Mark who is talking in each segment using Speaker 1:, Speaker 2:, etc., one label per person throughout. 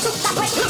Speaker 1: 大怪兽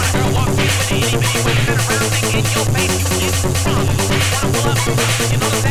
Speaker 1: a You know